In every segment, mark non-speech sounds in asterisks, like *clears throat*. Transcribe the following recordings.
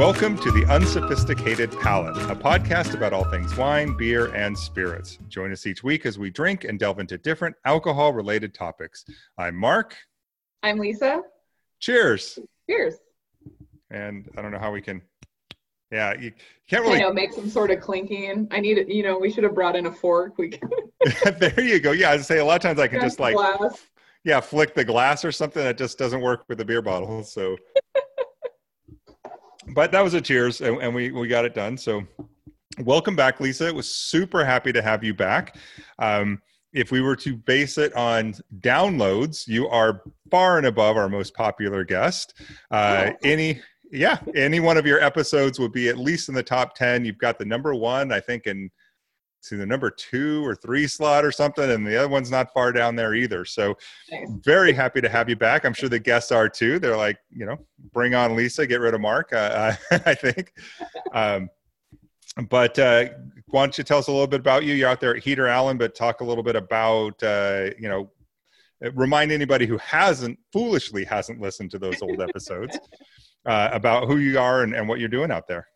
Welcome to The Unsophisticated Palate, a podcast about all things wine, beer, and spirits. Join us each week as we drink and delve into different alcohol related topics. I'm Mark. I'm Lisa. Cheers. Cheers. And I don't know how we can. Yeah, you can't really. I know, make some sort of clinking. I need it. You know, we should have brought in a fork. We can. *laughs* there you go. Yeah, I say a lot of times I can just like. Glass. Yeah, flick the glass or something that just doesn't work with a beer bottle. So. *laughs* but that was a cheers, and, and we we got it done. So, welcome back, Lisa. It was super happy to have you back. Um, if we were to base it on downloads, you are far and above our most popular guest. Uh. Any, yeah, any one of your episodes would be at least in the top 10. You've got the number one, I think, in see the number two or three slot or something, and the other one's not far down there either. So, very happy to have you back. I'm sure the guests are too. They're like, you know, bring on Lisa, get rid of Mark. *laughs* Uh, I think. Um, but uh, why don't you tell us a little bit about you? You're out there at Heater Allen, but talk a little bit about uh, you know, remind anybody who hasn't foolishly hasn't listened to those old episodes *laughs* uh, about who you are and, and what you're doing out there.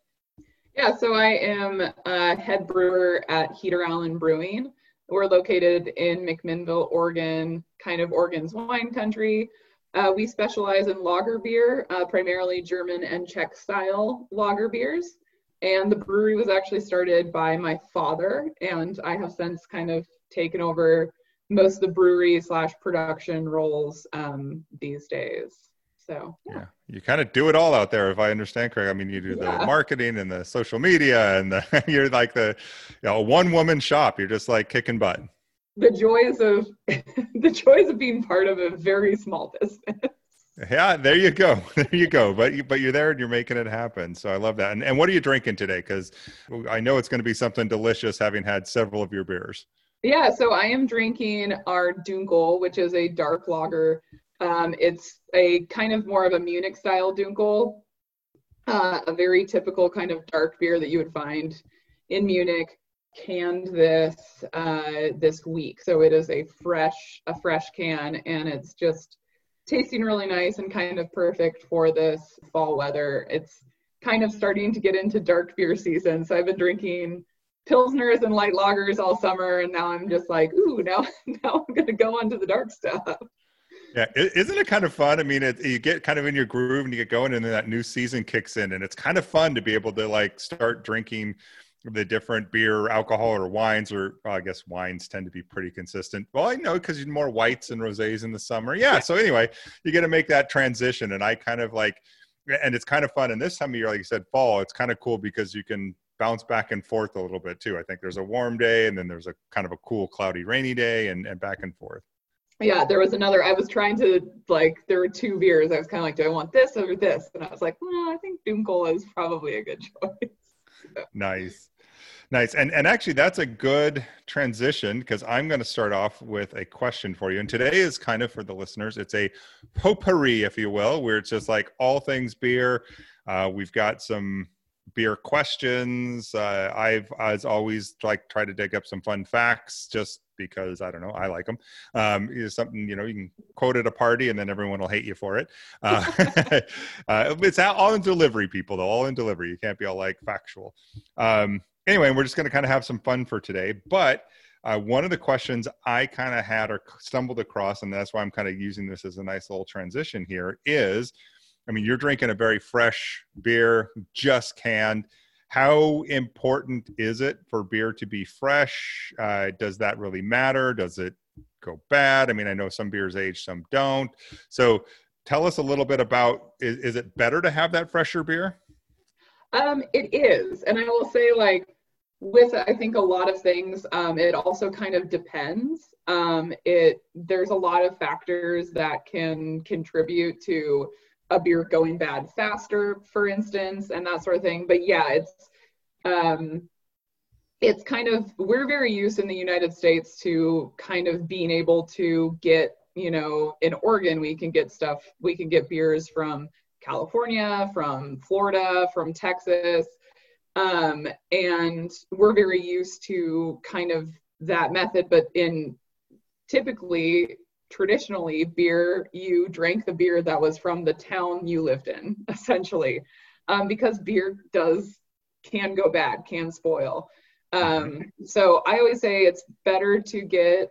Yeah, so I am a head brewer at Heater Allen Brewing. We're located in McMinnville, Oregon, kind of Oregon's wine country. Uh, we specialize in lager beer, uh, primarily German and Czech style lager beers. And the brewery was actually started by my father, and I have since kind of taken over most of the brewery slash production roles um, these days. So yeah. yeah. You kind of do it all out there, if I understand correct. I mean, you do yeah. the marketing and the social media, and the, *laughs* you're like the you know, one woman shop. You're just like kicking butt. The joys of *laughs* the joys of being part of a very small business. Yeah, there you go. *laughs* There you go. But you, but you're there and you're making it happen. So I love that. And and what are you drinking today? Because I know it's going to be something delicious, having had several of your beers. Yeah. So I am drinking our Dunkel, which is a dark lager. Um, it's a kind of more of a Munich style Dunkel, uh, a very typical kind of dark beer that you would find in Munich. Canned this uh, this week, so it is a fresh a fresh can, and it's just tasting really nice and kind of perfect for this fall weather. It's kind of starting to get into dark beer season. So I've been drinking pilsners and light lagers all summer, and now I'm just like, ooh, now *laughs* now I'm gonna go on to the dark stuff. Yeah, isn't it kind of fun? I mean, it, you get kind of in your groove and you get going, and then that new season kicks in, and it's kind of fun to be able to like start drinking the different beer, alcohol, or wines, or well, I guess wines tend to be pretty consistent. Well, I know because you're more whites and rosés in the summer. Yeah. So anyway, you got to make that transition, and I kind of like, and it's kind of fun. And this time of year, like you said, fall, it's kind of cool because you can bounce back and forth a little bit too. I think there's a warm day, and then there's a kind of a cool, cloudy, rainy day, and and back and forth. Yeah, there was another. I was trying to like. There were two beers. I was kind of like, do I want this or this? And I was like, well, I think Dunkel is probably a good *laughs* choice. nice. Nice. And and actually that's a good transition because I'm going to start off with a question for you. And today is kind of for the listeners, it's a potpourri, if you will, where it's just like all things beer. Uh, we've got some beer questions. Uh, I've as always like try to dig up some fun facts just because I don't know I like them. Um, is something you know you can quote at a party and then everyone will hate you for it. Uh, *laughs* uh, it's all in delivery, people. Though all in delivery. You can't be all like factual. Um, anyway, we're just going to kind of have some fun for today. But uh, one of the questions I kind of had or stumbled across, and that's why I'm kind of using this as a nice little transition here, is I mean, you're drinking a very fresh beer, just canned. How important is it for beer to be fresh? Uh, does that really matter? Does it go bad? I mean, I know some beers age, some don't. So tell us a little bit about is, is it better to have that fresher beer? Um, it is. And I will say, like, with I think a lot of things, um, it also kind of depends. Um, it there's a lot of factors that can contribute to a beer going bad faster, for instance, and that sort of thing. But yeah, it's um, it's kind of we're very used in the United States to kind of being able to get you know in Oregon we can get stuff we can get beers from California, from Florida, from Texas um, and we're very used to kind of that method, but in typically, traditionally, beer, you drank the beer that was from the town you lived in, *laughs* essentially. um, because beer does can go bad, can spoil. Um, so I always say it's better to get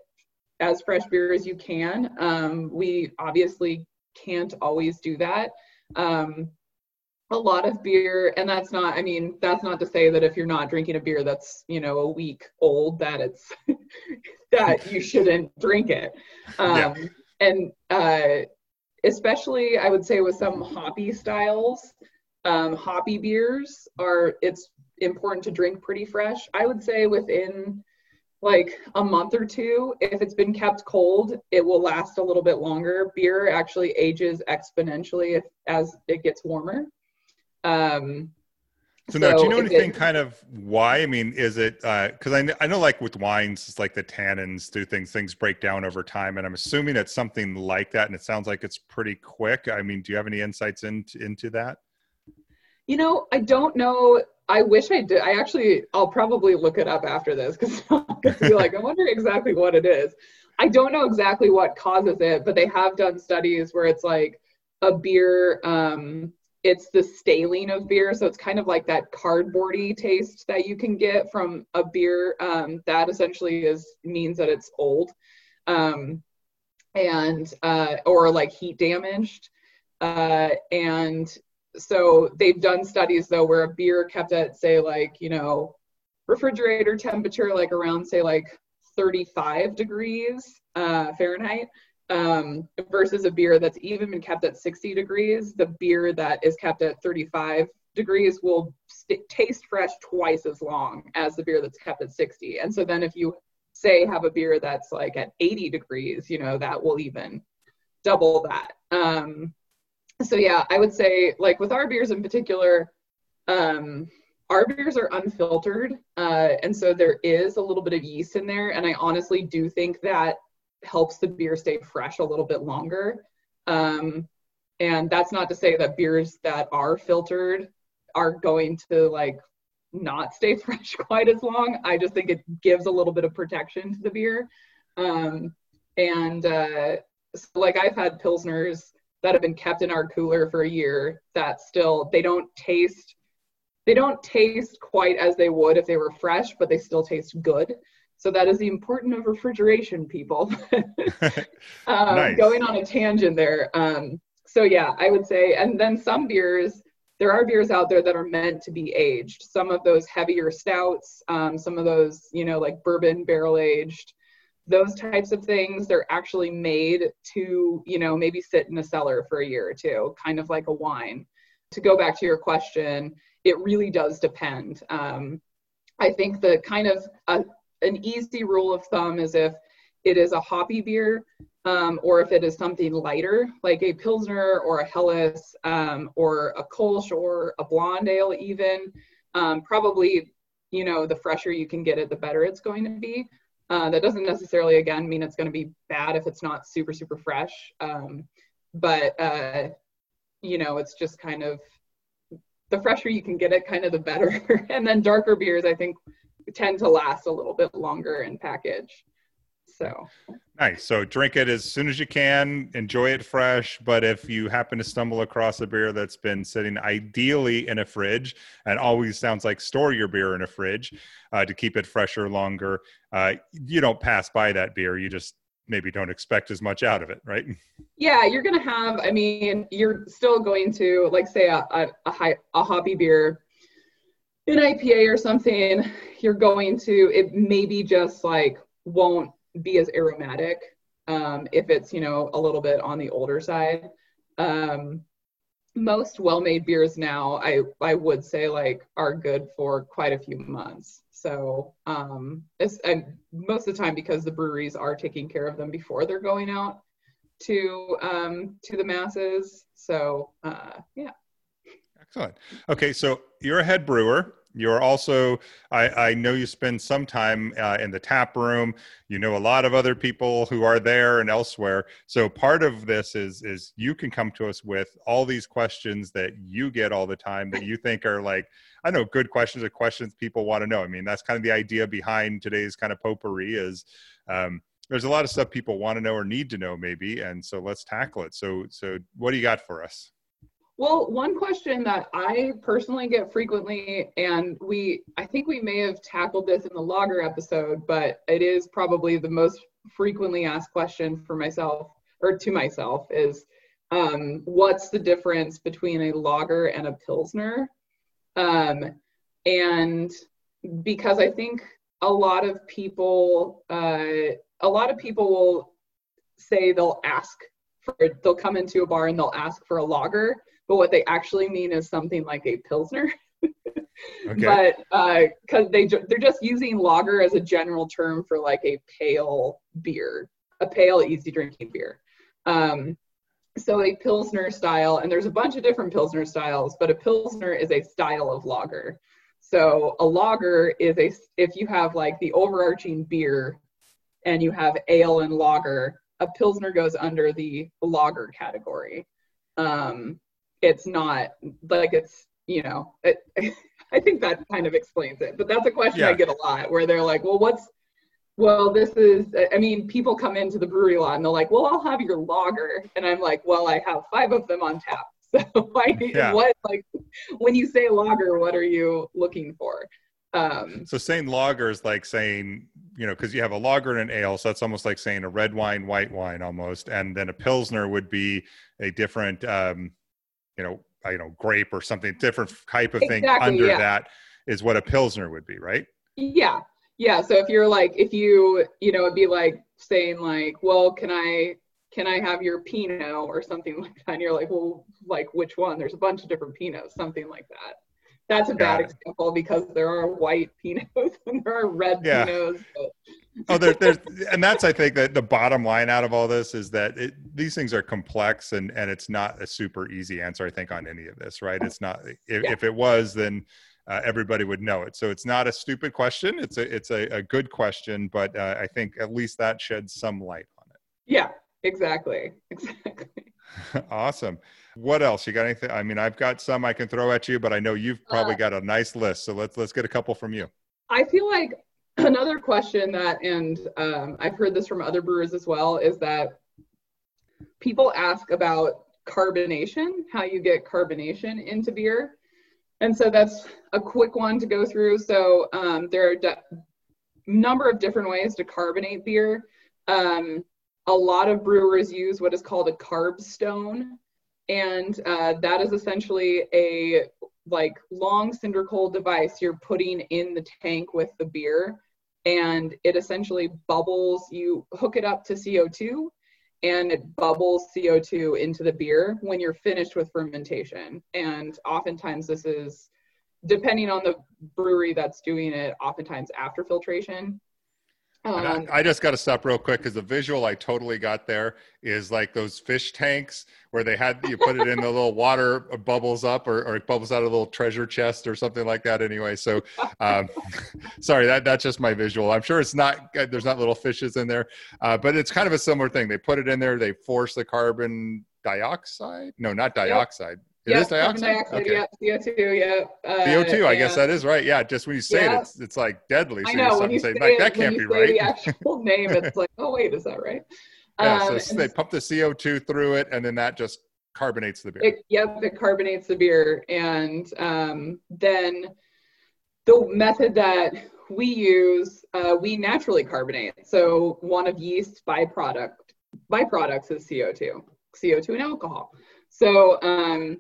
as fresh beer as you can. Um, we obviously can't always do that. Um, a lot of beer, and that's not, I mean, that's not to say that if you're not drinking a beer that's, you know, a week old, that it's, *laughs* that you shouldn't drink it. Um, yeah. And uh, especially, I would say, with some hoppy styles, um, hoppy beers are, it's important to drink pretty fresh. I would say within like a month or two, if it's been kept cold, it will last a little bit longer. Beer actually ages exponentially if, as it gets warmer. Um, so, so now, do you know anything it, kind of why? I mean, is it because uh, I, know, I know like with wines, it's like the tannins do things, things break down over time, and I'm assuming it's something like that. And it sounds like it's pretty quick. I mean, do you have any insights into into that? You know, I don't know. I wish I did. I actually, I'll probably look it up after this because *laughs* I'll be like, I wonder exactly what it is. I don't know exactly what causes it, but they have done studies where it's like a beer. Um, it's the staling of beer so it's kind of like that cardboardy taste that you can get from a beer um, that essentially is means that it's old. Um, and uh, or like heat damaged. Uh, and so they've done studies though where a beer kept at say like you know refrigerator temperature like around say like 35 degrees uh, fahrenheit um, versus a beer that's even been kept at 60 degrees. The beer that is kept at 35 degrees will st- taste fresh twice as long as the beer that's kept at 60. And so then if you say have a beer that's like at 80 degrees, you know, that will even double that. Um, so yeah, I would say like with our beers in particular, um, our beers are unfiltered, uh, and so there is a little bit of yeast in there. And I honestly do think that helps the beer stay fresh a little bit longer. Um, and that's not to say that beers that are filtered are going to like not stay *laughs* fresh quite as long. I just think it gives a little bit of protection to the beer. Um, and uh, so like I've had pilsners that have been kept in our cooler for a year that still they don't taste they don't taste quite as they would if they were fresh, but they still taste good. So that is the importance of refrigeration, people. *laughs* *laughs* um, nice. Going on a tangent there. Um, so yeah, I would say, and then some beers, there are beers out there that are meant to be aged. Some of those heavier stouts, um, some of those, you know, like bourbon barrel aged, those types of things, they're actually made to, you know, maybe sit in a cellar for a year or two, kind of like a wine. To go back to your question, it really does depend. Um, I think the kind of uh, an easy rule of thumb is if it is a hoppy beer um, or if it is something lighter like a pilsner or a helles um, or a kolsch or a blonde ale even. Um, probably you know the fresher you can get it the better it's going to be. Uh, that doesn't necessarily again mean it's going to be bad if it's not super super fresh. Um, but uh, you know it's just kind of the fresher you can get it kind of the better. *laughs* And then darker beers i think tend to last a little bit longer in package. So nice. So drink it as soon as you can, enjoy it fresh. But if you happen to stumble across a beer that's been sitting ideally in a fridge, and always sounds like store your beer in a fridge uh, to keep it fresher longer, uh, you don't pass by that beer. You just maybe don't expect as much out of it, right? Yeah, you're gonna have. I mean, you're still going to like say a a, a, high, a hoppy beer an IPA or something, you're going to it maybe just like won't be as aromatic um, if it's you know a little bit on the older side. Um, most well-made beers now, I I would say like are good for quite a few months. So um, it's and most of the time because the breweries are taking care of them before they're going out to um, to the masses. So uh, yeah. Excellent. Okay, so you're a head brewer. You're also, I, I know you spend some time uh, in the tap room. You know a lot of other people who are there and elsewhere. So part of this is is you can come to us with all these questions that you get all the time that you think are like, I know good questions or questions people want to know. I mean, that's kind of the idea behind today's kind of potpourri is. Um, there's a lot of stuff people want to know or need to know maybe and so let's tackle it so so what do you got for us Well, one question that I personally get frequently, and we, I think we may have tackled this in the lager episode, but it is probably the most frequently asked question for myself or to myself is um, what's the difference between a lager and a pilsner? Um, and because I think a lot of people, uh, a lot of people will say they'll ask for, they'll come into a bar and they'll ask for a lager, but what they actually mean is something like a pilsner. *laughs* okay. But because uh, they they're just using lager as a general term for like a pale beer, a pale easy drinking beer. Um, so a pilsner style, and there's a bunch of different pilsner styles, but a pilsner is a style of lager. So a lager is a if you have like the overarching beer, and you have ale and lager, a pilsner goes under the lager category. Um, it's not like it's you know it, *laughs* I think that kind of explains it. But that's a question yeah. I get a lot where they're like, well, what's well, this is, I mean, people come into the brewery lot and they're like, well, I'll have your lager. And I'm like, well, I have five of them on tap. *laughs* So I, yeah. what, like, when you say lager, what are you looking for? Um, so saying lager is like saying, you know, because you have a lager and an ale, so that's almost like saying a red wine, white wine, almost, and then a pilsner would be a different, um, you know, uh, you know, grape or something different type of exactly, thing under yeah. that is what a pilsner would be, right? Yeah, yeah. So if you're like if you you know it'd be like saying like well can i can i have your pinot? or something *laughs* like that. And you're like well like which one? There's a bunch of different pinots something like that that's a bad example because there are white *laughs* pinots and there are red yeah. pinots but... oh there, there's and that's i think that the bottom line out of all this is that it, these things are complex and and it's not a super easy answer i think on any of this right it's not if, yeah. if it was then uh, everybody would know it. So it's not a stupid question. It's a it's a, a good question, but uh, I think at least that sheds some light on it. Yeah, exactly, *laughs* exactly. *laughs* awesome. What else? You got anything? I mean, I've got some I can throw at you, but I know you've probably uh, got a nice list. So let's let's get a couple from you. I feel like *clears throat* another question that, and um, I've heard this from other brewers as well, is that people ask about carbonation, how you get carbonation into beer. And so that's a quick one to go through. So um, there are a number of different ways to carbonate beer. Um, a lot of brewers use what is called a carb stone. And uh, that is essentially a like long cinder coal device you're putting in the tank with the beer. And it essentially bubbles, you hook it up to CO2 and it bubbles CO2 into the beer when you're finished with fermentation. And oftentimes, this is depending on the brewery that's doing it, oftentimes after filtration. Um, I, I, just got to stop real quick because the visual I totally got there is like those fish tanks where they had you put it in the little *laughs* water bubbles up or, or it bubbles out of a little treasure chest or something like that. Anyway, so um, *laughs* sorry that that's just my visual. I'm sure it's not there's not little fishes in there, uh, but it's kind of a similar thing. They put it in there, they force the carbon dioxide. No, not dioxide. It yep, is dioxide. dioxide okay. Yeah, CO2. Yeah. Uh, CO2. I guess that is right. Yeah. Just when you say yeah. it, it's it's like deadly. So I know when you say, it, like, that can't be right. The actual *laughs* name, it's like, oh wait, is that right? Yeah. Um, so they pump the CO2 through it, and then that just carbonates the beer. It, yep, it carbonates the beer, and um, then the method that we use, uh, we naturally carbonate. So one of yeast byproduct byproducts is CO2, CO2 and alcohol. So um,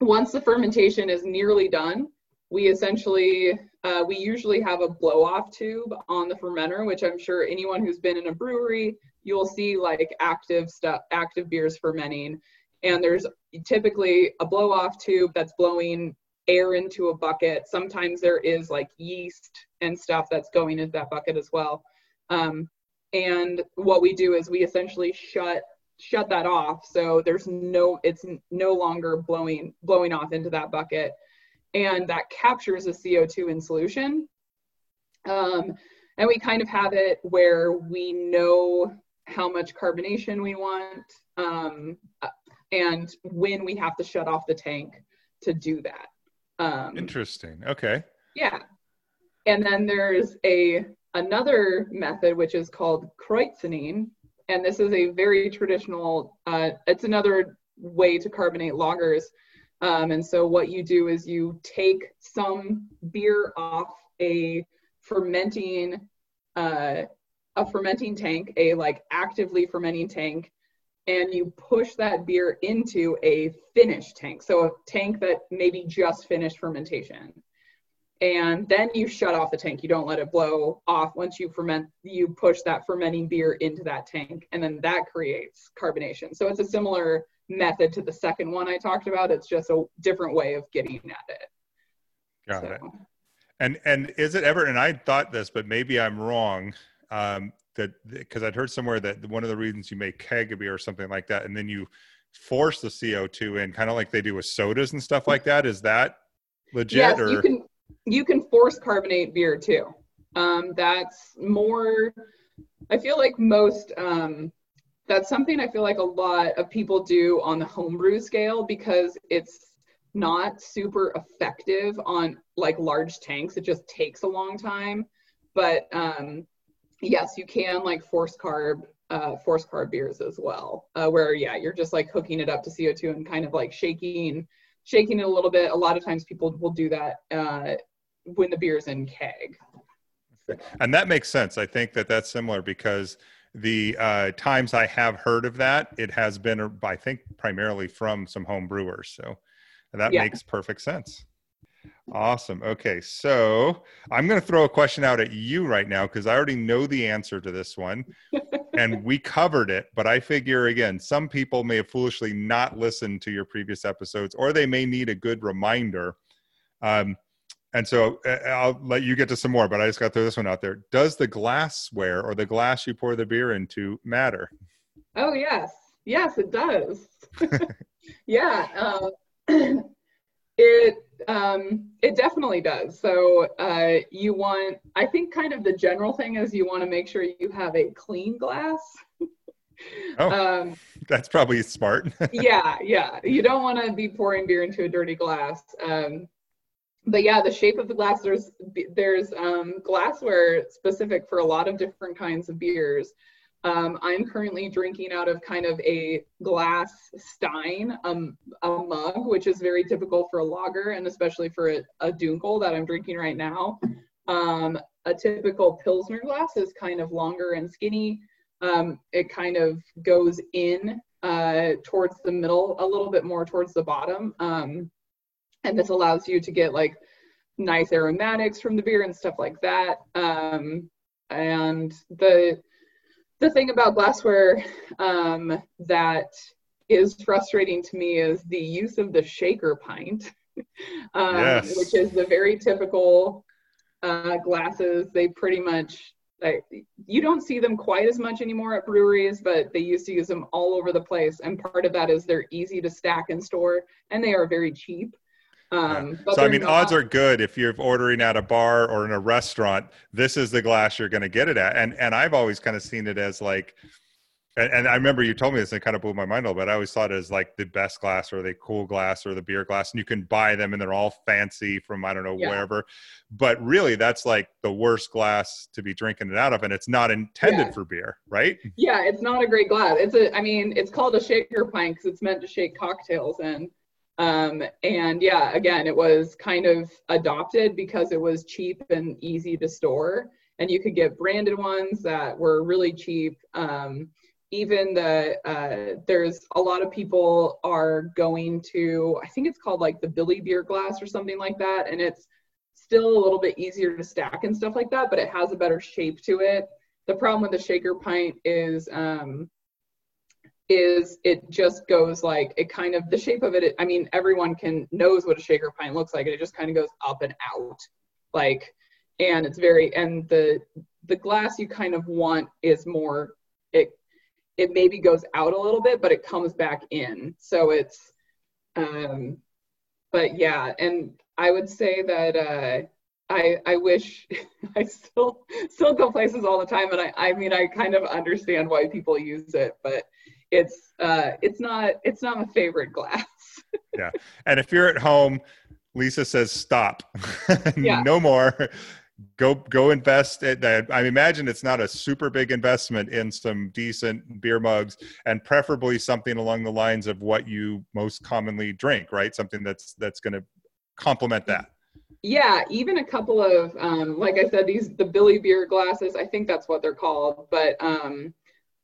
once the fermentation is nearly done, we essentially, uh, we usually have a blow off tube on the fermenter, which I'm sure anyone who's been in a brewery, you'll see like active stuff, active beers fermenting. And there's typically a blow off tube that's blowing air into a bucket. Sometimes there is like yeast and stuff that's going into that bucket as well. Um, and what we do is we essentially shut shut that off. So there's no it's no longer blowing blowing off into that bucket. And that captures the co2 in solution. Um, and we kind of have it where we know how much carbonation we want um, and when we have to shut off the tank to do that. Um, interesting. Okay. Yeah. And then there's a another method which is called krausening and this is a very traditional, uh, it's another way to carbonate lagers. Um, and so what you do is you take some beer off a fermenting uh, a fermenting tank, a like actively fermenting tank, and you push that beer into a finished tank. So a tank that maybe just finished fermentation. And then you shut off the tank. You don't let it blow off. Once you ferment, you push that fermenting beer into that tank, and then that creates carbonation. So it's a similar method to the second one I talked about. It's just a different way of getting at it. Got so. it. And and is it ever? And I thought this, but maybe I'm wrong. Um, that because I'd heard somewhere that one of the reasons you make keg beer or something like that, and then you force the CO2 in, kind of like they do with sodas and stuff like that. Is that legit? Yes, or? you can you can force carbonate beer too. Um, that's more. I feel like most. Um, that's something I feel like a lot of people do on the homebrew scale because it's not super effective on like large tanks. It just takes a long time. But um, yes, you can like force carb, uh, force carb beers as well, uh, where yeah, you're just like hooking it up to CO2 and kind of like shaking, shaking it a little bit. A lot of times people will do that uh, when the beer is in keg. And that makes sense. I think that that's similar because the uh, times I have heard of that, it has been, I think, primarily from some home brewers. So that yeah. makes perfect sense. Awesome. Okay. So I'm going to throw a question out at you right now because I already know the answer to this one and *laughs* we covered it. But I figure, again, some people may have foolishly not listened to your previous episodes or they may need a good reminder. Um, and so uh, I'll let you get to some more, but I just got to throw this one out there. Does the glassware or the glass you pour the beer into matter? Oh, yes. Yes, it does. *laughs* yeah. Um, *clears throat* *laughs* it um, it definitely does. So uh, you want, I think, kind of the general thing is you want to make sure you have a clean glass. oh, *laughs* um, that's probably smart. *laughs* yeah, yeah. You don't want to be pouring beer into a dirty glass. Um, but yeah, the shape of the glass. There's there's um, glassware specific for a lot of different kinds of beers. Um, I'm currently drinking out of kind of a glass stein, um, a mug, which is very typical for a lager and especially for a, a dunkel that I'm drinking right now. Um, a typical Pilsner glass is kind of longer and skinny. Um, it kind of goes in uh, towards the middle, a little bit more towards the bottom. Um, and this allows you to get like nice aromatics from the beer and stuff like that. Um, and the the thing about glassware um, that is frustrating to me is the use of the shaker pint, *laughs* um, yes. which is the very typical uh, glasses. They pretty much like, you don't see them quite as much anymore at breweries, but they used to use them all over the place. And part of that is they're easy to stack and store, and they are very cheap. Um, yeah. So I mean, odds are good if you're ordering at a bar or in a restaurant. This is the glass you're going to get it at, and and I've always kind of seen it as like, and, and I remember you told me this and it kind of blew my mind a little bit. I always thought it as like the best glass or the cool glass or the beer glass, and you can buy them and they're all fancy from I don't know yeah. wherever. But really, that's like the worst glass to be drinking it out of, and it's not intended yeah. for beer, right? Yeah, it's not a great glass. It's a, I mean, it's called a shaker pint because it's meant to shake cocktails in um, and yeah, again, it was kind of adopted because it was cheap and easy to store. And you could get branded ones that were really cheap. Um, even the uh, there's a lot of people are going to I think it's called like the Willi Becher glass or something like that, and it's still a little bit easier to stack and stuff like that, but it has a better shape to it. The problem with the shaker pint is um, is it just goes like it kind of the shape of it i mean everyone can knows what a shaker pint looks like and it just kind of goes up and out like and it's very and the the glass you kind of want is more it it maybe goes out a little bit but it comes back in. So it's um but yeah and i would say that uh I, I wish *laughs* I still still go places all the time and I, I mean I kind of understand why people use it but it's uh, it's not it's not my favorite glass. *laughs* yeah, and if you're at home, Lisa says stop, *laughs* yeah. no more. go go invest it i imagine it's not a super big investment in some decent beer mugs and preferably something along the lines of what you most commonly drink right something that's that's going to complement that yeah even a couple of um, like i said these the Willi Becher glasses i think that's what they're called but um,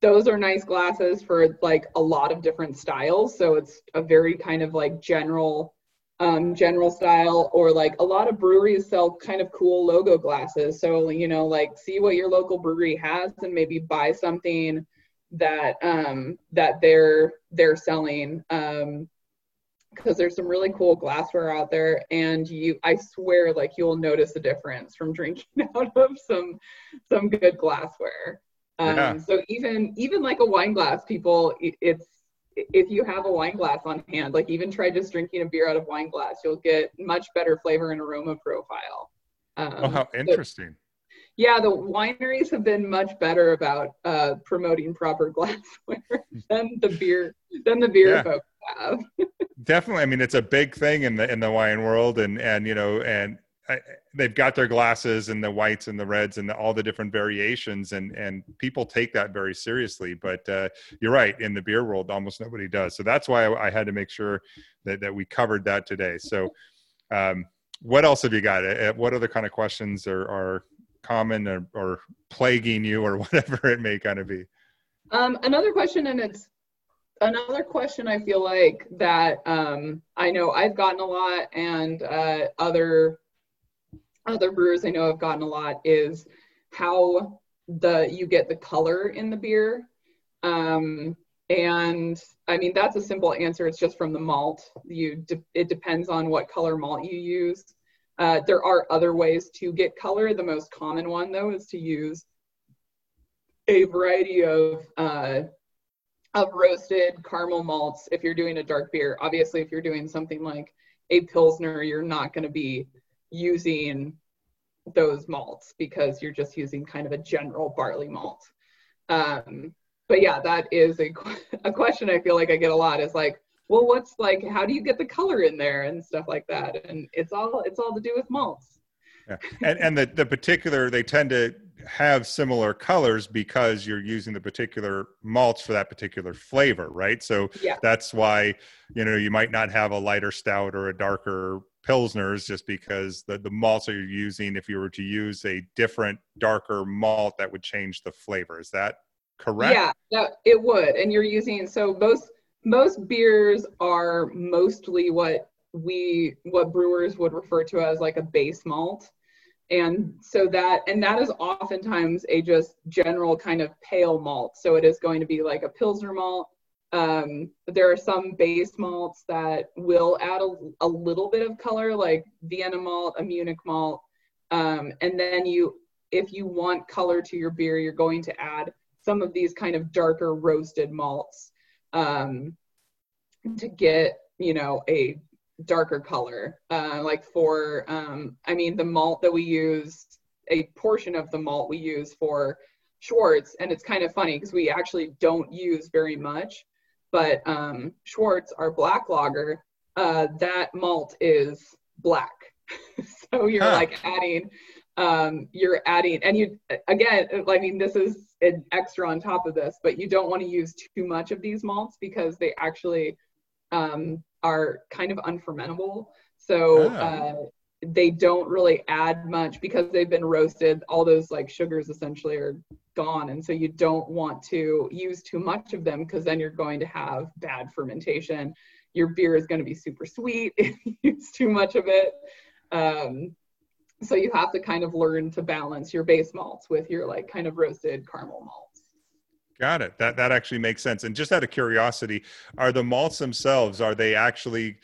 those are nice glasses for like a lot of different styles. So it's a very kind of like general um, general style or like a lot of breweries sell kind of cool logo glasses. So you know like see what your local brewery has and maybe buy something that um, that they're they're selling um, because there's some really cool glassware out there. And you i swear like you'll notice a difference from drinking *laughs* out of some some good glassware um, yeah. so even even like a wine glass people it's if you have a wine glass on hand like even try just drinking a beer out of wine glass you'll get much better flavor and aroma profile um, oh how interesting so, yeah the wineries have been much better about uh, promoting proper *laughs* glassware than the beer than the beer yeah. folks have *laughs* definitely i mean it's a big thing in the in the wine world and and you know and They've got their glasses and the whites and the reds and the, all the different variations and and people take that very seriously but uh, you're right in the beer world almost nobody does. So that's why I, I had to make sure that, that we covered that today. So um, what else have you got? Uh, uh, what other kind of questions are, are common or, or plaguing you or *laughs* whatever it may kind of be? Um, another question and it's another question I feel like that um, I know I've gotten a lot, and uh, other other brewers I know have gotten a lot is how the you get the color in the beer. Um, and I mean that's a simple answer. It's just from the malt. You de- it depends on what color malt you use. Uh, there are other ways to get color. The most common one though is to use a variety of uh, of roasted caramel malts if you're doing a dark beer. Obviously, if you're doing something like a Pilsner, you're not going to be using those malts because you're just using kind of a general barley malt. Um, but yeah, that is a, *laughs* a question I feel like I get a lot is like, well, what's like, how do you get the color in there and stuff like that? And it's all, it's all to do with malts. Yeah. And, and the, the particular, they tend to have similar colors because you're using the particular malts for that particular flavor, right? So yeah. that's why, you know, you might not have a lighter stout or a darker pilsners just because the, the malts you're using, if you were to use a different, darker malt, that would change the flavor. Is that correct? Yeah, that, it would. And you're using, so most, most beers are mostly what we, what brewers would refer to as like a base malt and so that and that is oftentimes a just general kind of pale malt so it is going to be like a pilsner malt um, there are some base malts that will add a, a, little bit of color like vienna malt a munich malt um, and then you if you want color to your beer you're going to add some of these kind of darker roasted malts um, to get you know a darker color. Uh, like for, um, I mean, the malt that we use, a portion of the malt we use for Schwarz, and it's kind of funny because we actually don't use very much, but um, Schwarz, our black lager, uh, that malt is black. *laughs* so you're huh. like adding, um, you're adding, and you, again, I mean, this is an extra on top of this, but you don't want to use too much of these malts because they actually um, are kind of unfermentable. So oh. uh, they don't really add much because they've been roasted. All those like sugars essentially are gone. And so you don't want to use too much of them because then you're going to have bad fermentation. Your beer is going to be super sweet *laughs* if you use too much of it. Um, so you have to kind of learn to balance your base malts with your like kind of roasted caramel malts Got it. That that actually makes sense. And just out of curiosity, are the malts themselves are they actually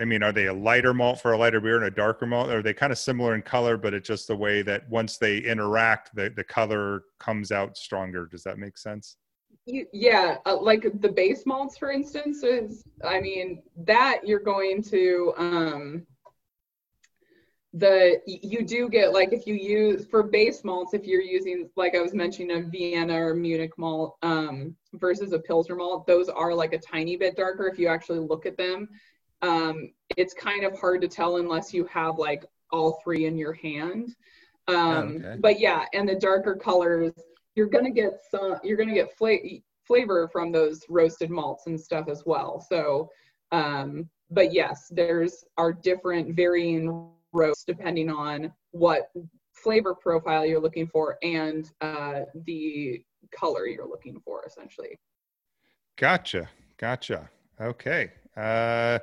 I mean, are they a lighter malt for a lighter beer and a darker malt? Are they kind of similar in color, but it's just the way that once they interact, the, the color comes out stronger? Does that make sense? Yeah, uh, like the base malts, for instance, is I mean that you're going to um, the you do get like if you use for base malts if you're using like i was mentioning a vienna or munich malt um, versus a pilsner malt those are like a tiny bit darker if you actually look at them um, it's kind of hard to tell unless you have like all three in your hand Um, okay. But yeah, and the darker colors, you're gonna get some. You're gonna get fla- flavor from those roasted malts and stuff as well. So, um, but yes, there's are different varying roasts depending on what flavor profile you're looking for and uh, the color you're looking for, essentially. Gotcha. Gotcha. Okay. Uh,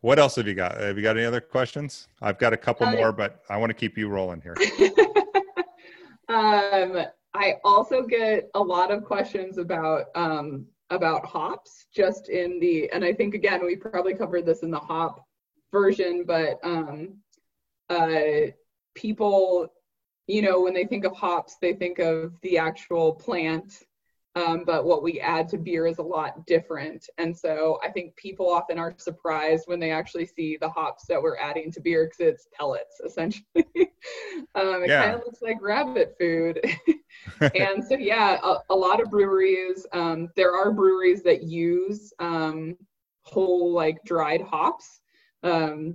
what else have you got? Have you got any other questions? I've got a couple uh, more, but I want to keep you rolling here. *laughs* um, I also get a lot of questions about um, about hops, just in the, and I think again we probably covered this in the hop version, but um, uh, people, you know, when they think of hops, they think of the actual plant um, but what we add to beer is a lot different. And so I think people often are surprised when they actually see the hops that we're adding to beer because it's pellets essentially. *laughs* um, it yeah. kind of looks like rabbit food. *laughs* and so, yeah, a, a lot of breweries, um, there are breweries that use um, whole like dried hops. Um,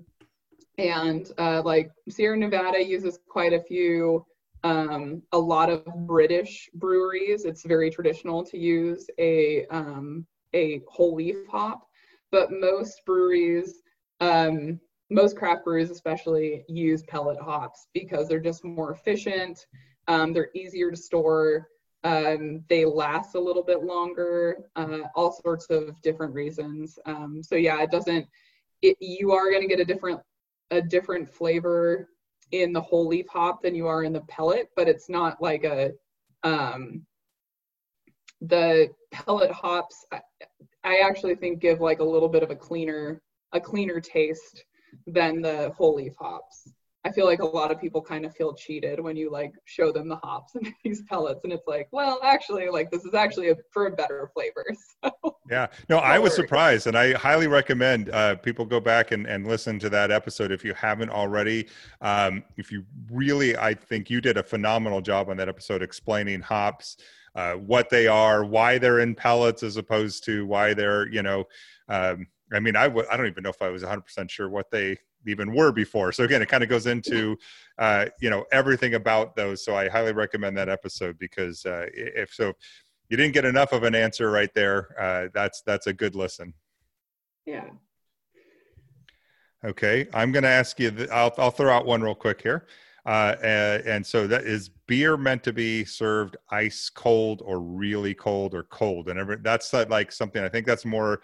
and uh, like Sierra Nevada uses quite a few um, a lot of British breweries, it's very traditional to use a um, a whole leaf hop, but most breweries, um, most craft breweries especially, use pellet hops because they're just more efficient. Um, they're easier to store. Um, they last a little bit longer. Uh, all sorts of different reasons. Um, so yeah, it doesn't. It, you are going to get a different a different flavor in the whole leaf hop than you are in the pellet, but it's not like a um, the pellet hops. I, I actually think give like a little bit of a cleaner a cleaner taste than the whole leaf hops. I feel like a lot of people kind of feel cheated when you like show them the hops *laughs* and these pellets, and it's like, well, actually, like this is actually a, for a better flavor. *laughs* So, yeah, no, I was surprised, and I highly recommend uh, people go back and, and listen to that episode if you haven't already. Um, if you really, I think you did a phenomenal job on that episode explaining hops, uh, what they are, why they're in pellets as opposed to why they're, you know. Um, I mean, I w- I don't even know if I was 100% sure what they even were before. So again, it kind of goes into uh, you know everything about those. So I highly recommend that episode because uh, if so, you didn't get enough of an answer right there. Uh, that's that's a good listen. Yeah. Okay, I'm going to ask you. Th- I'll I'll throw out one real quick here. Uh, and, and, so that is beer meant to be served ice cold or really cold or cold and every, that's like something i think that's more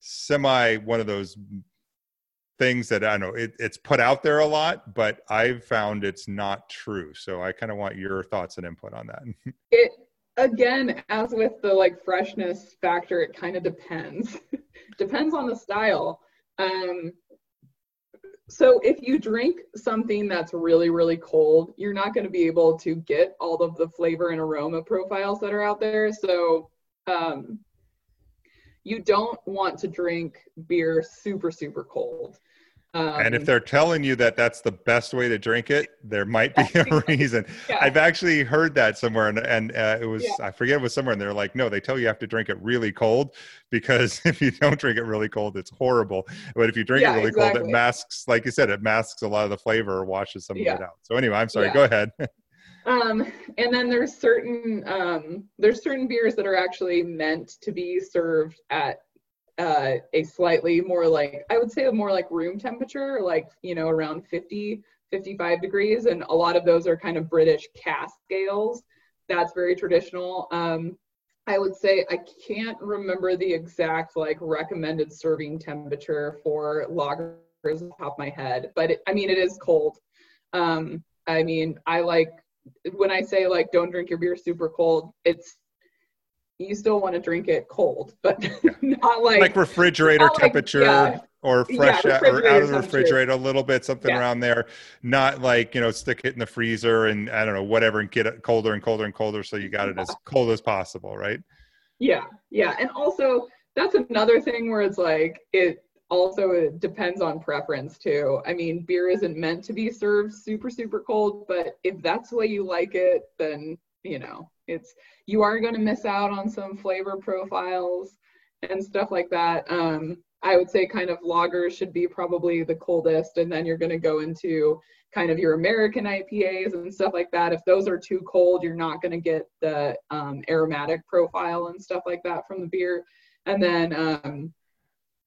semi one of those things that I know it, it's put out there a lot, but I've found it's not true. So I kind of want your thoughts and input on that. *laughs* it again, as with the like freshness factor, it kind of depends. *laughs* depends on the style. Um, so if you drink something that's really really cold, you're not going to be able to get all of the flavor and aroma profiles that are out there. So um, you don't want to drink beer super super cold um, and if um, they're telling you that that's the best way to drink it, there might be a *laughs* reason. yeah. I've actually heard that somewhere, and, and uh, it was yeah. I forget it was somewhere, and they're like, no, they tell you have to drink it really cold because *laughs* if you don't drink it really cold, it's horrible. But if you drink yeah, it really exactly. cold, it masks, like you said, it masks a lot of the flavor or washes some of it out. So anyway, I'm sorry. Go ahead. *laughs* um, and then there's certain um, there's certain beers that are actually meant to be served at uh, a slightly more like I would say a more like room temperature, like you know around 50, 55 degrees, and a lot of those are kind of British cask ales. That's very traditional. Um, I would say I can't remember the exact like recommended serving temperature for lagers off the top of my head, but it, I mean it is cold. Um, I mean I like when I say like don't drink your beer super cold, it's you still want to drink it cold, *laughs* but not like like refrigerator temperature like, yeah. or fresh yeah, or out of the refrigerator a little bit, something yeah. around there. Not like you know, stick it in the freezer and I don't know whatever, and get it colder and colder and colder, so you got it as cold as possible, right? Yeah, yeah, and also that's another thing where it's like it also it depends on preference too. I mean, beer isn't meant to be served super super cold, but if that's the way you like it, then you know it's you are going to miss out on some flavor profiles and stuff like that. Um, I would say kind of lagers should be probably the coldest, and then you're going to go into kind of your American IPAs and stuff like that. If those are too cold, you're not going to get the um, aromatic profile and stuff like that from the beer. And then, um,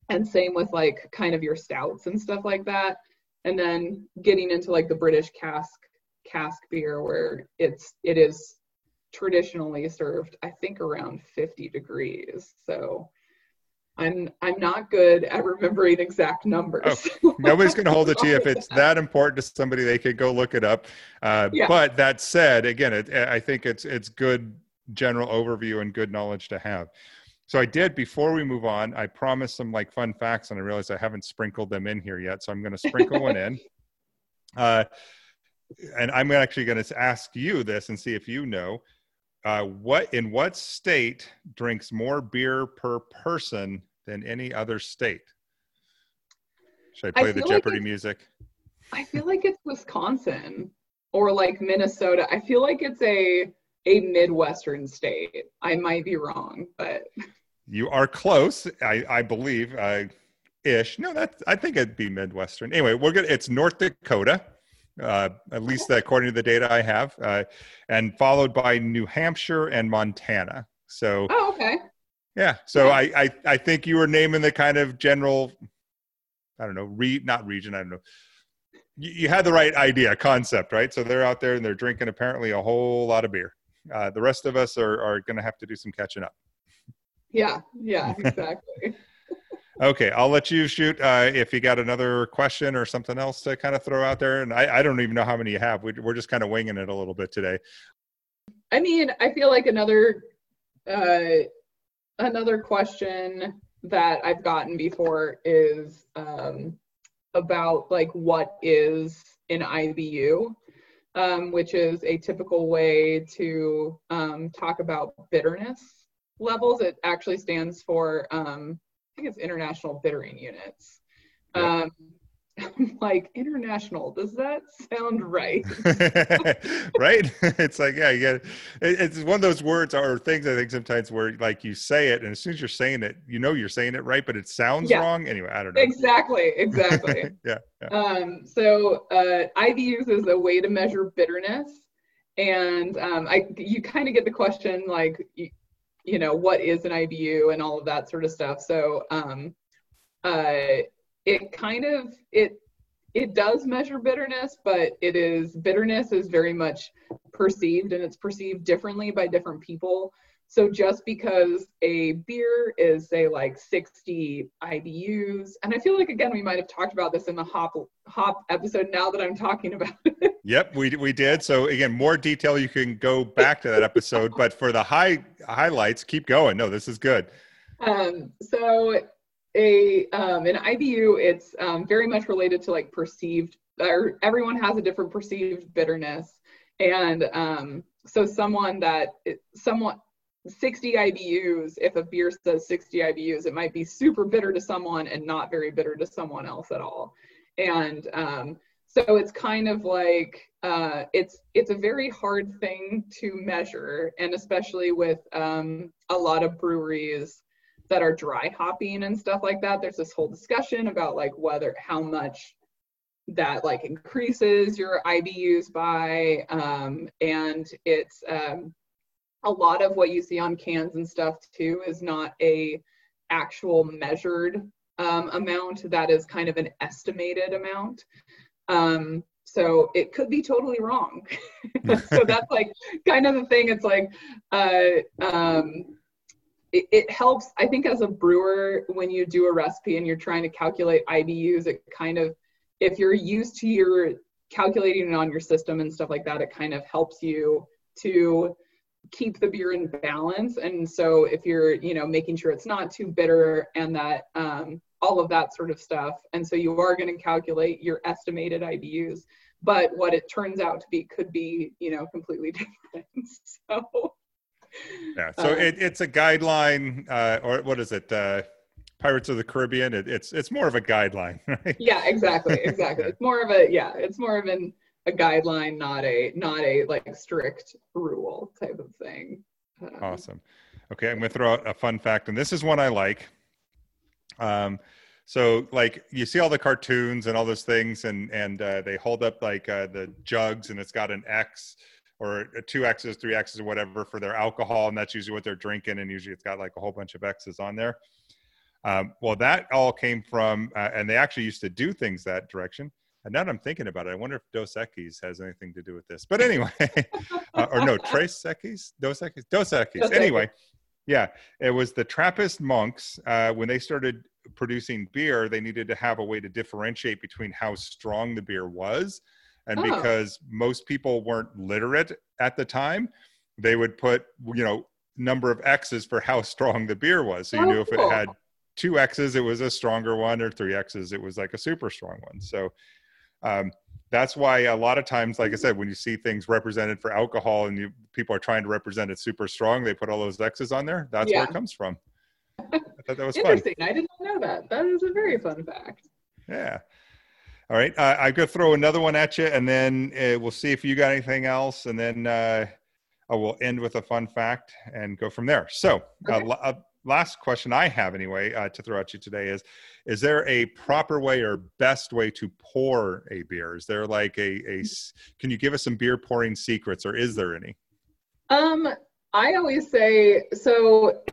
and same with like kind of your stouts and stuff like that. And then getting into like the British cask cask beer where it's it is traditionally served, I think around 50 degrees. So I'm I'm not good at remembering exact numbers. Oh, nobody's going to hold it to you if it's *laughs* that important to somebody. They could go look it up. Uh, yeah. But that said, again, it, I think it's it's good general overview and good knowledge to have. So I did before we move on. I promised some like fun facts, and I realized I haven't sprinkled them in here yet. So I'm going to sprinkle one in. *laughs* Uh, and I'm actually going to ask you this and see if you know. Uh, what in what state drinks more beer per person than any other state? Should I play I the Jeopardy like music? I feel like it's Wisconsin or like Minnesota. I feel like it's a a midwestern state. I might be wrong, but you are close. I I believe. Uh, ish. No, that I think it'd be midwestern. Anyway, we're good. It's North Dakota uh, at least according to the data I have, uh, and followed by New Hampshire and Montana. So, oh, okay. Yeah. So yeah. I, I, I think you were naming the kind of general, I don't know, re not region. I don't know. You, you had the right idea, concept, right? So they're out there and they're drinking apparently a whole lot of beer. Uh, the rest of us are, are going to have to do some catching up. Yeah. Yeah. *laughs* Exactly. Okay, I'll let you shoot uh, if you got another question or something else to kind of throw out there. And I, I don't even know how many you have. We, are just kind of winging it a little bit today. I mean, I feel like another uh, another question that I've gotten before is um, about like what is an IBU, um, which is a typical way to um, talk about bitterness levels. It actually stands for um, think it's international bittering units. Um, *laughs* like international. Does that sound right? *laughs* right? *laughs* It's like yeah, you get it's one of those words or things I think sometimes where like you say it and as soon as you're saying it, you know you're saying it right, but it sounds yeah. wrong. Anyway, I don't know. Exactly, exactly. yeah, yeah, Um, so uh, IBUs is a way to measure bitterness, and um, I you kind of get the question like you know what is an IBU and all of that sort of stuff. So um, uh, it kind of it it does measure bitterness, but it is bitterness is very much perceived and it's perceived differently by different people. So just because a beer is say like 60 IBUs, and I feel like again we might have talked about this in the hop hop episode. Now that I'm talking about it. Yep, we we did. So again, more detail you can go back to that episode, but for the high highlights, keep going. No, this is good. Um, so a um, an IBU, it's um, very much related to like perceived, or everyone has a different perceived bitterness, and um, so someone that someone 60 IBUs, if a beer says 60 IBUs, it might be super bitter to someone and not very bitter to someone else at all. And um, so it's kind of like uh, it's it's a very hard thing to measure, and especially with um, a lot of breweries that are dry hopping and stuff like that. There's this whole discussion about like whether how much that like increases your IBUs by, um, and it's um, a lot of what you see on cans and stuff too is not a actual measured um, amount. That is kind of an estimated amount. Um, so it could be totally wrong. *laughs* So *laughs* that's like kind of the thing. It's like uh, um, it, it, helps. I think as a brewer when you do a recipe and you're trying to calculate ibus it kind of if you're used to your calculating it on your system and stuff like that it kind of helps you to keep the beer in balance. And so if you're, you know, making sure it's not too bitter and that um, all of that sort of stuff. And so you are going to calculate your estimated IBUs, but what it turns out to be could be, you know, completely *laughs* different. so yeah, so um, it, it's a guideline, uh, or what is it? Uh, Pirates of the Caribbean. It, it's it's more of a guideline, *laughs* right? Yeah, exactly, exactly. it's more of a yeah, it's more of an a guideline, not a not a like strict rule type of thing. Um, awesome. Okay, I'm going to throw out a fun fact, and this is one I like. Um, So like you see all the cartoons and all those things, and and uh, they hold up like uh, the jugs, and it's got an X or two X's, three X's, or whatever for their alcohol, and that's usually what they're drinking, and usually it's got like a whole bunch of X's on there. Um, well, that all came from, uh, and they actually used to do things that direction. And now that I'm thinking about it, I wonder if Dos Equis has anything to do with this. But anyway, *laughs* uh, or no, *laughs* Tres Equis, Dos Equis, Dos Equis. Anyway, yeah, it was the Trappist monks uh, when they started producing beer. They needed to have a way to differentiate between how strong the beer was, and oh. because most people weren't literate at the time, they would put you know number of X's for how strong the beer was. So you oh, knew if it had two X's, it was a stronger one, or three X's, it was like a super strong one. So um, that's why a lot of times, like I said, when you see things represented for alcohol and you, people are trying to represent it super strong, they put all those X's on there. That's yeah. where it comes from. I thought that was interesting. Fun. I did not know that. That is a very fun fact. Yeah. All right, uh, I'm gonna throw another one at you, and then uh, we'll see if you got anything else, and then uh, I will end with a fun fact and go from there. So, uh, okay. Last question I have anyway uh, to throw at you today is: Is there a proper way or best way to pour a beer? Is there like a a? Can you give us some beer pouring secrets, or is there any? Um, I always say so. *laughs*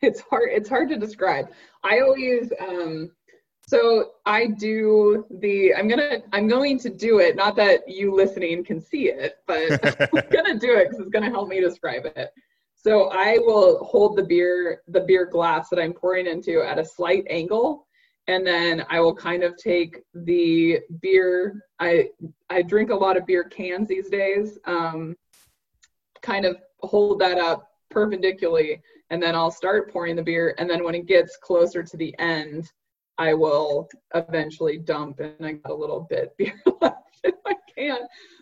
it's hard. It's hard to describe. I always um. So I do the I'm gonna I'm going to do it. Not that you listening can see it, but *laughs* I'm gonna do it because it's gonna help me describe it. So I will hold the beer, the beer glass that I'm pouring into at a slight angle. And then I will kind of take the beer. I I drink a lot of beer cans these days. Um, kind of hold that up perpendicularly, and then I'll start pouring the beer. And then when it gets closer to the end, I will eventually dump, and I got a little bit *laughs* beer left in my can.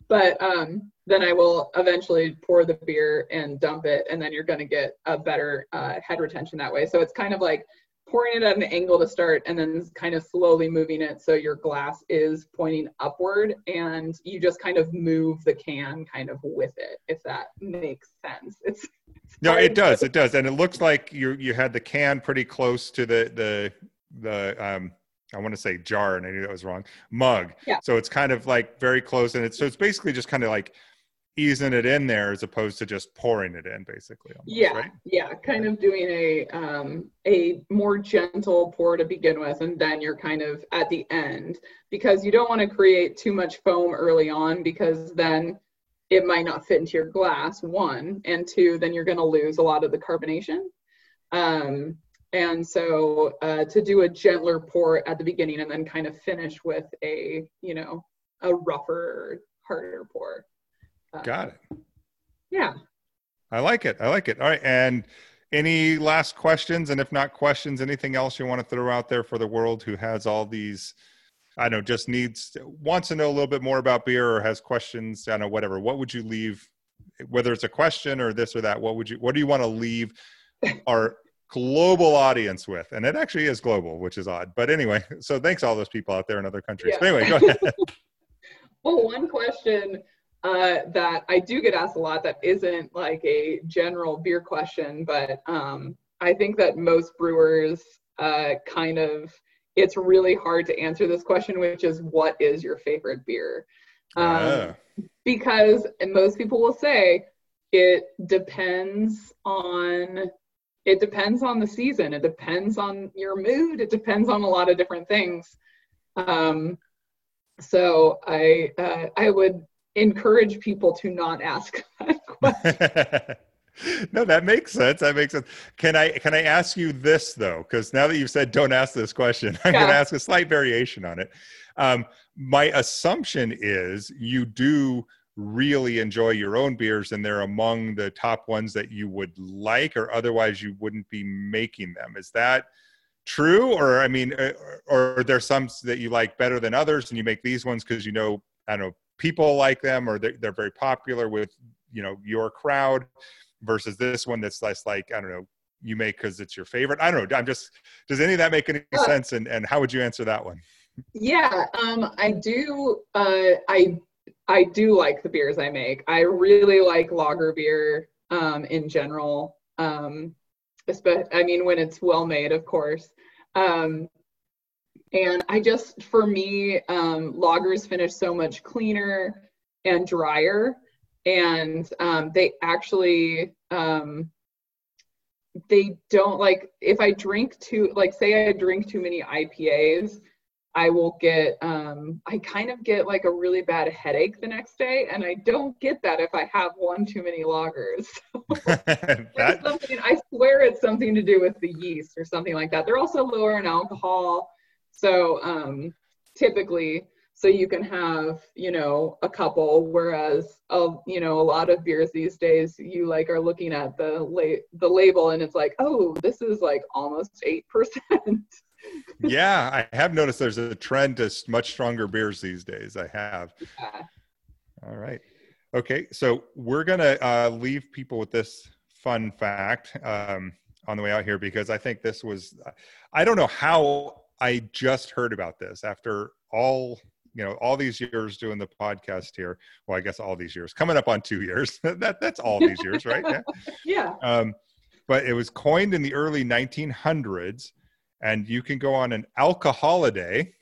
But um, then I will eventually pour the beer and dump it, and then you're going to get a better uh, head retention that way. So it's kind of like pouring it at an angle to start and then kind of slowly moving it so your glass is pointing upward and you just kind of move the can kind of with it if that makes sense. It's, it's no it does it does. And it looks like you you had the can pretty close to the the the um I want to say jar, and I knew that was wrong. Mug. Yeah. So it's kind of like very close, and it's so it's basically just kind of like easing it in there as opposed to just pouring it in basically almost, yeah right? yeah kind of doing a um a more gentle pour to begin with and then you're kind of at the end because you don't want to create too much foam early on because then it might not fit into your glass one and two then you're going to lose a lot of the carbonation um and so uh, to do a gentler pour at the beginning and then kind of finish with a you know a rougher harder pour Got it. Yeah. I like it. I like it. All right. And any last questions? And if not questions, anything else you want to throw out there for the world who has all these, I don't know, just needs, wants to know a little bit more about beer or has questions, I don't know, whatever. What would you leave, whether it's a question or this or that? What would you, what do you want to leave *laughs* our global audience with? And it actually is global, which is odd. But anyway, *laughs* so thanks all those people out there in other countries. Yeah. But anyway, go ahead. *laughs* *laughs* well, one question uh, that I do get asked a lot that isn't like a general beer question, but um, I think that most brewers uh, kind of, it's really hard to answer this question, which is what is your favorite beer? Um, yeah. Because most people will say it depends on it depends on the season it depends on your mood it depends on a lot of different things um, so i uh, i would encourage people to not ask *laughs* that question. *laughs* no, that makes sense. That makes sense. Can I can I ask you this though? Because now that you've said don't ask this question, *laughs* I'm yeah. going to ask a slight variation on it. Um, my assumption is you do really enjoy your own beers and they're among the top ones that you would like or otherwise you wouldn't be making them. Is that true? Or i mean uh, or, or are there some that you like better than others and you make these ones because you know i don't know people like them or they're, they're very popular with you know your crowd versus this one that's less like i don't know you make because it's your favorite? I don't know i'm just does any of that make any uh, sense and, and how would you answer that one? yeah um i do uh i i do like the beers i make. I really like lager beer um in general um i mean when it's well made of course. Um and I just, for me, um, lagers finish so much cleaner and drier, and um, they actually um, they don't like if I drink too like say I drink too many IPAs, I will get um I kind of get like a really bad headache the next day and I don't get that if I have one too many lagers. *laughs* *laughs* that... I swear it's something to do with the yeast or something like that. They're also lower in alcohol. So um typically so you can have you know a couple whereas a, you know a lot of beers these days you like are looking at the la- the label and it's like oh this is like almost 8% *laughs* yeah i have noticed there's a trend to much stronger beers these days. I have. Yeah. all right. Okay so we're gonna uh, leave people with this fun fact um, on the way out here because i think this was i don't know how i just heard about this after all you know all these years doing the podcast here. Well i guess all these years coming up on two years. *laughs* That that's all these years right? Yeah. *laughs* Yeah. Um, but it was coined in the early 1900s and you can go on an alcoholiday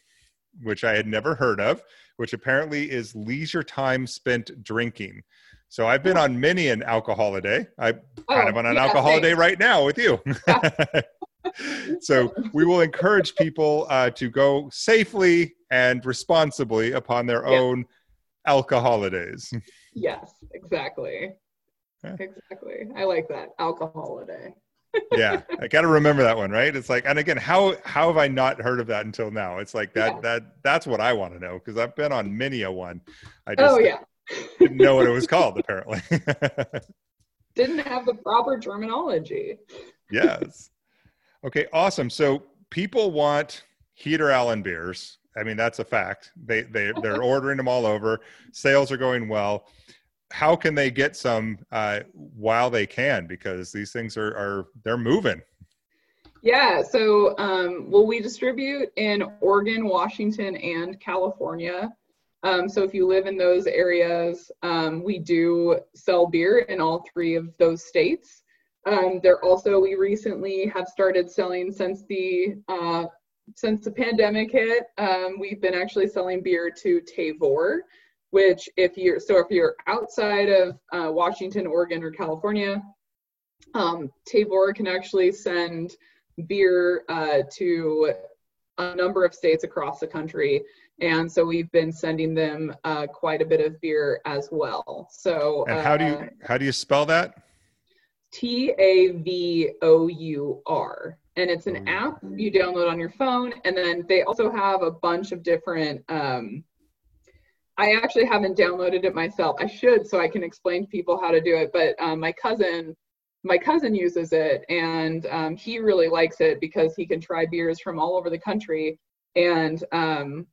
which i had never heard of which apparently is leisure time spent drinking so i've been on many an alcoholiday i'm oh, kind of on an yeah, alcoholiday right now with you *laughs* *laughs* so we will encourage people uh, to go safely and responsibly upon their yeah. own alcoholidays. Yes, exactly. Exactly. I like that alcoholiday. Yeah, I got to remember that one, right? It's like, and again, how how have I not heard of that until now? It's like that yeah. that that's what I want to know because I've been on many a one. I oh, just oh yeah, didn't know what it was called apparently. *laughs* didn't have the proper terminology. yes. Okay, awesome. So people want heater Allen beers. I mean, that's a fact. They they they're ordering them all over. Sales are going well. How can they get some uh, while they can? Because these things are are they're moving. Yeah. So, um, well, we distribute in Oregon, Washington, and California. Um, so if you live in those areas, um, we do sell beer in all three of those states. Um, there also, we recently have started selling since the uh, since the pandemic hit. Um, we've been actually selling beer to Tavour, which if you're so if you're outside of uh, Washington, Oregon, or California, um, Tavour can actually send beer uh, to a number of states across the country. And so we've been sending them uh, quite a bit of beer as well. So and how do you uh, how do you spell that? T A V O U R. And it's an app you download on your phone. And then they also have a bunch of different. Um, I actually haven't downloaded it myself. I should so I can explain to people how to do it. But um, my cousin, my cousin uses it, and um, he really likes it because he can try beers from all over the country. And um,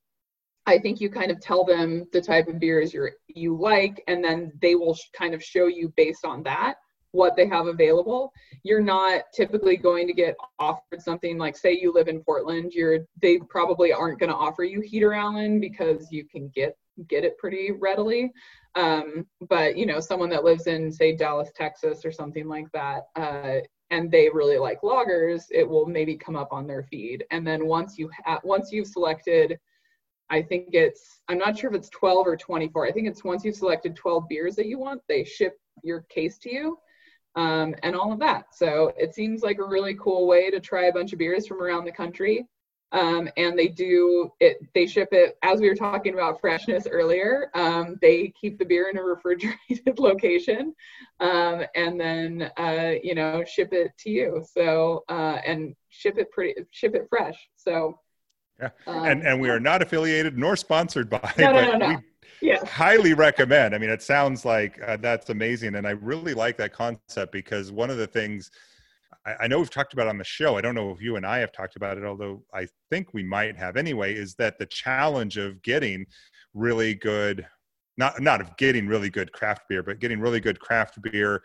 I think you kind of tell them the type of beers you you like, and then they will sh- kind of show you based on that what they have available. You're not typically going to get offered something like say you live in portland you're they probably aren't going to offer you heater allen because you can get get it pretty readily. Um, but you know someone that lives in say dallas texas or something like that uh, and they really like lagers, it will maybe come up on their feed. And then once you once you've selected I think it's, I'm not sure if it's 12 or 24. I think it's once you've selected 12 beers that you want, they ship your case to you um, and all of that. So it seems like a really cool way to try a bunch of beers from around the country. Um, and they do it, they ship it, as we were talking about freshness earlier, um, they keep the beer in a *laughs* refrigerated location um, and then, uh, you know, ship it to you. So, uh, and ship it pretty, ship it fresh. So, yeah. and, and we are not affiliated nor sponsored by, no, no, no, no. Yeah. highly recommend. I mean, it sounds like uh, that's amazing. And I really like that concept because one of the things I, I, know we've talked about on the show, I don't know if you and I have talked about it, although I think we might have anyway, is that the challenge of getting really good, not, not of getting really good craft beer, but getting really good craft beer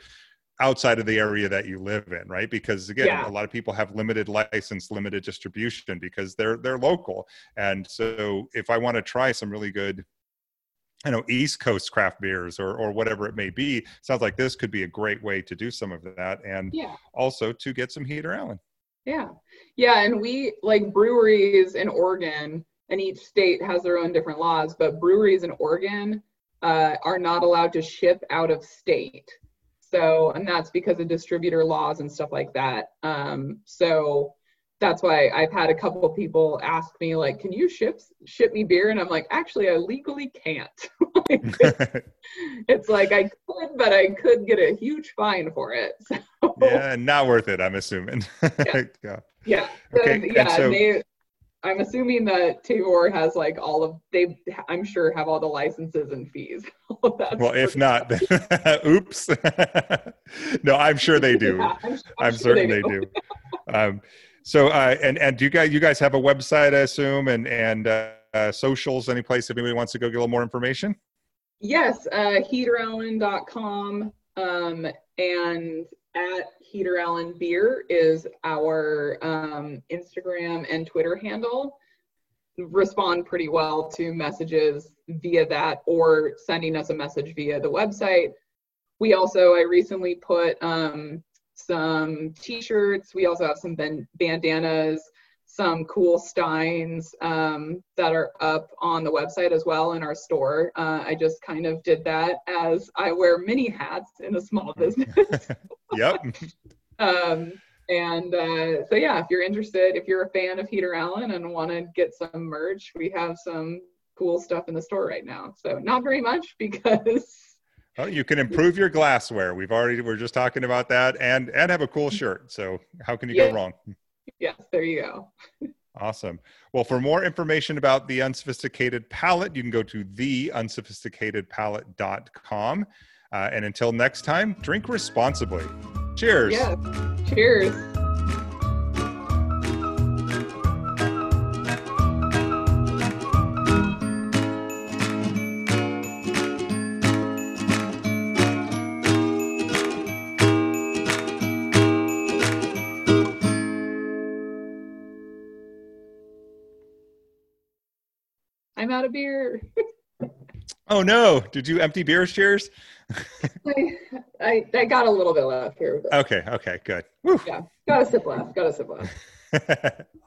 outside of the area that you live in right because again yeah. a lot of people have limited license limited distribution because they're they're local and so if i want to try some really good you know east coast craft beers or or whatever it may be sounds like this could be a great way to do some of that and yeah. also to get some heater allen Yeah. Yeah. And we like breweries in Oregon, and each state has their own different laws, but breweries in Oregon uh, are not allowed to ship out of state. So, and that's because of distributor laws and stuff like that. Um, so that's why I've had a couple of people ask me like, "Can you ship ship me beer?" And I'm like, "Actually, I legally can't." *laughs* like, it's, it's, like I could, but I could get a huge fine for it. *laughs* So. Yeah, not worth it. I'm assuming. *laughs* yeah. yeah. Yeah. Okay. yeah. So, they, I'm assuming that Tavour has like all of they. I'm sure have all the licenses and fees. well, if not, then, oops. no, I'm sure they do. Yeah, I'm, I'm, sure certain they do. They do. Um, so, uh, and and do you guys you guys have a website, I assume, and and uh, uh, socials, any place if anybody wants to go get a little more information? Yes, uh, heaterallen.com um, and at Heater Allen Beer is our um, Instagram and Twitter handle. Respond pretty well to messages via that or sending us a message via the website. We also, I recently put um, some t-shirts. We also have some ben- bandanas, some cool steins um, that are up on the website as well in our store. Uh, I just kind of did that as I wear many hats in a small business. *laughs* yep. *laughs* um, and uh, so yeah, if you're interested, if you're a fan of Heater Allen and want to get some merch, we have some cool stuff in the store right now. So not very much *laughs* because well, you can improve your glassware. We've already we're just talking about that, and and have a cool shirt. So how can you yeah. go wrong? Yes, there you go. awesome. Well, for more information about the unsophisticated palate, you can go to theunsophisticatedpalate.com. Uh, and until next time, drink responsibly. Cheers. Yeah. Cheers. Out of beer. *laughs* oh no! Did you empty beer shares? *laughs* I, I, I got a little bit left here. Okay. Okay. Good. Woo. Yeah. Got a sip left. Got a sip left. *laughs*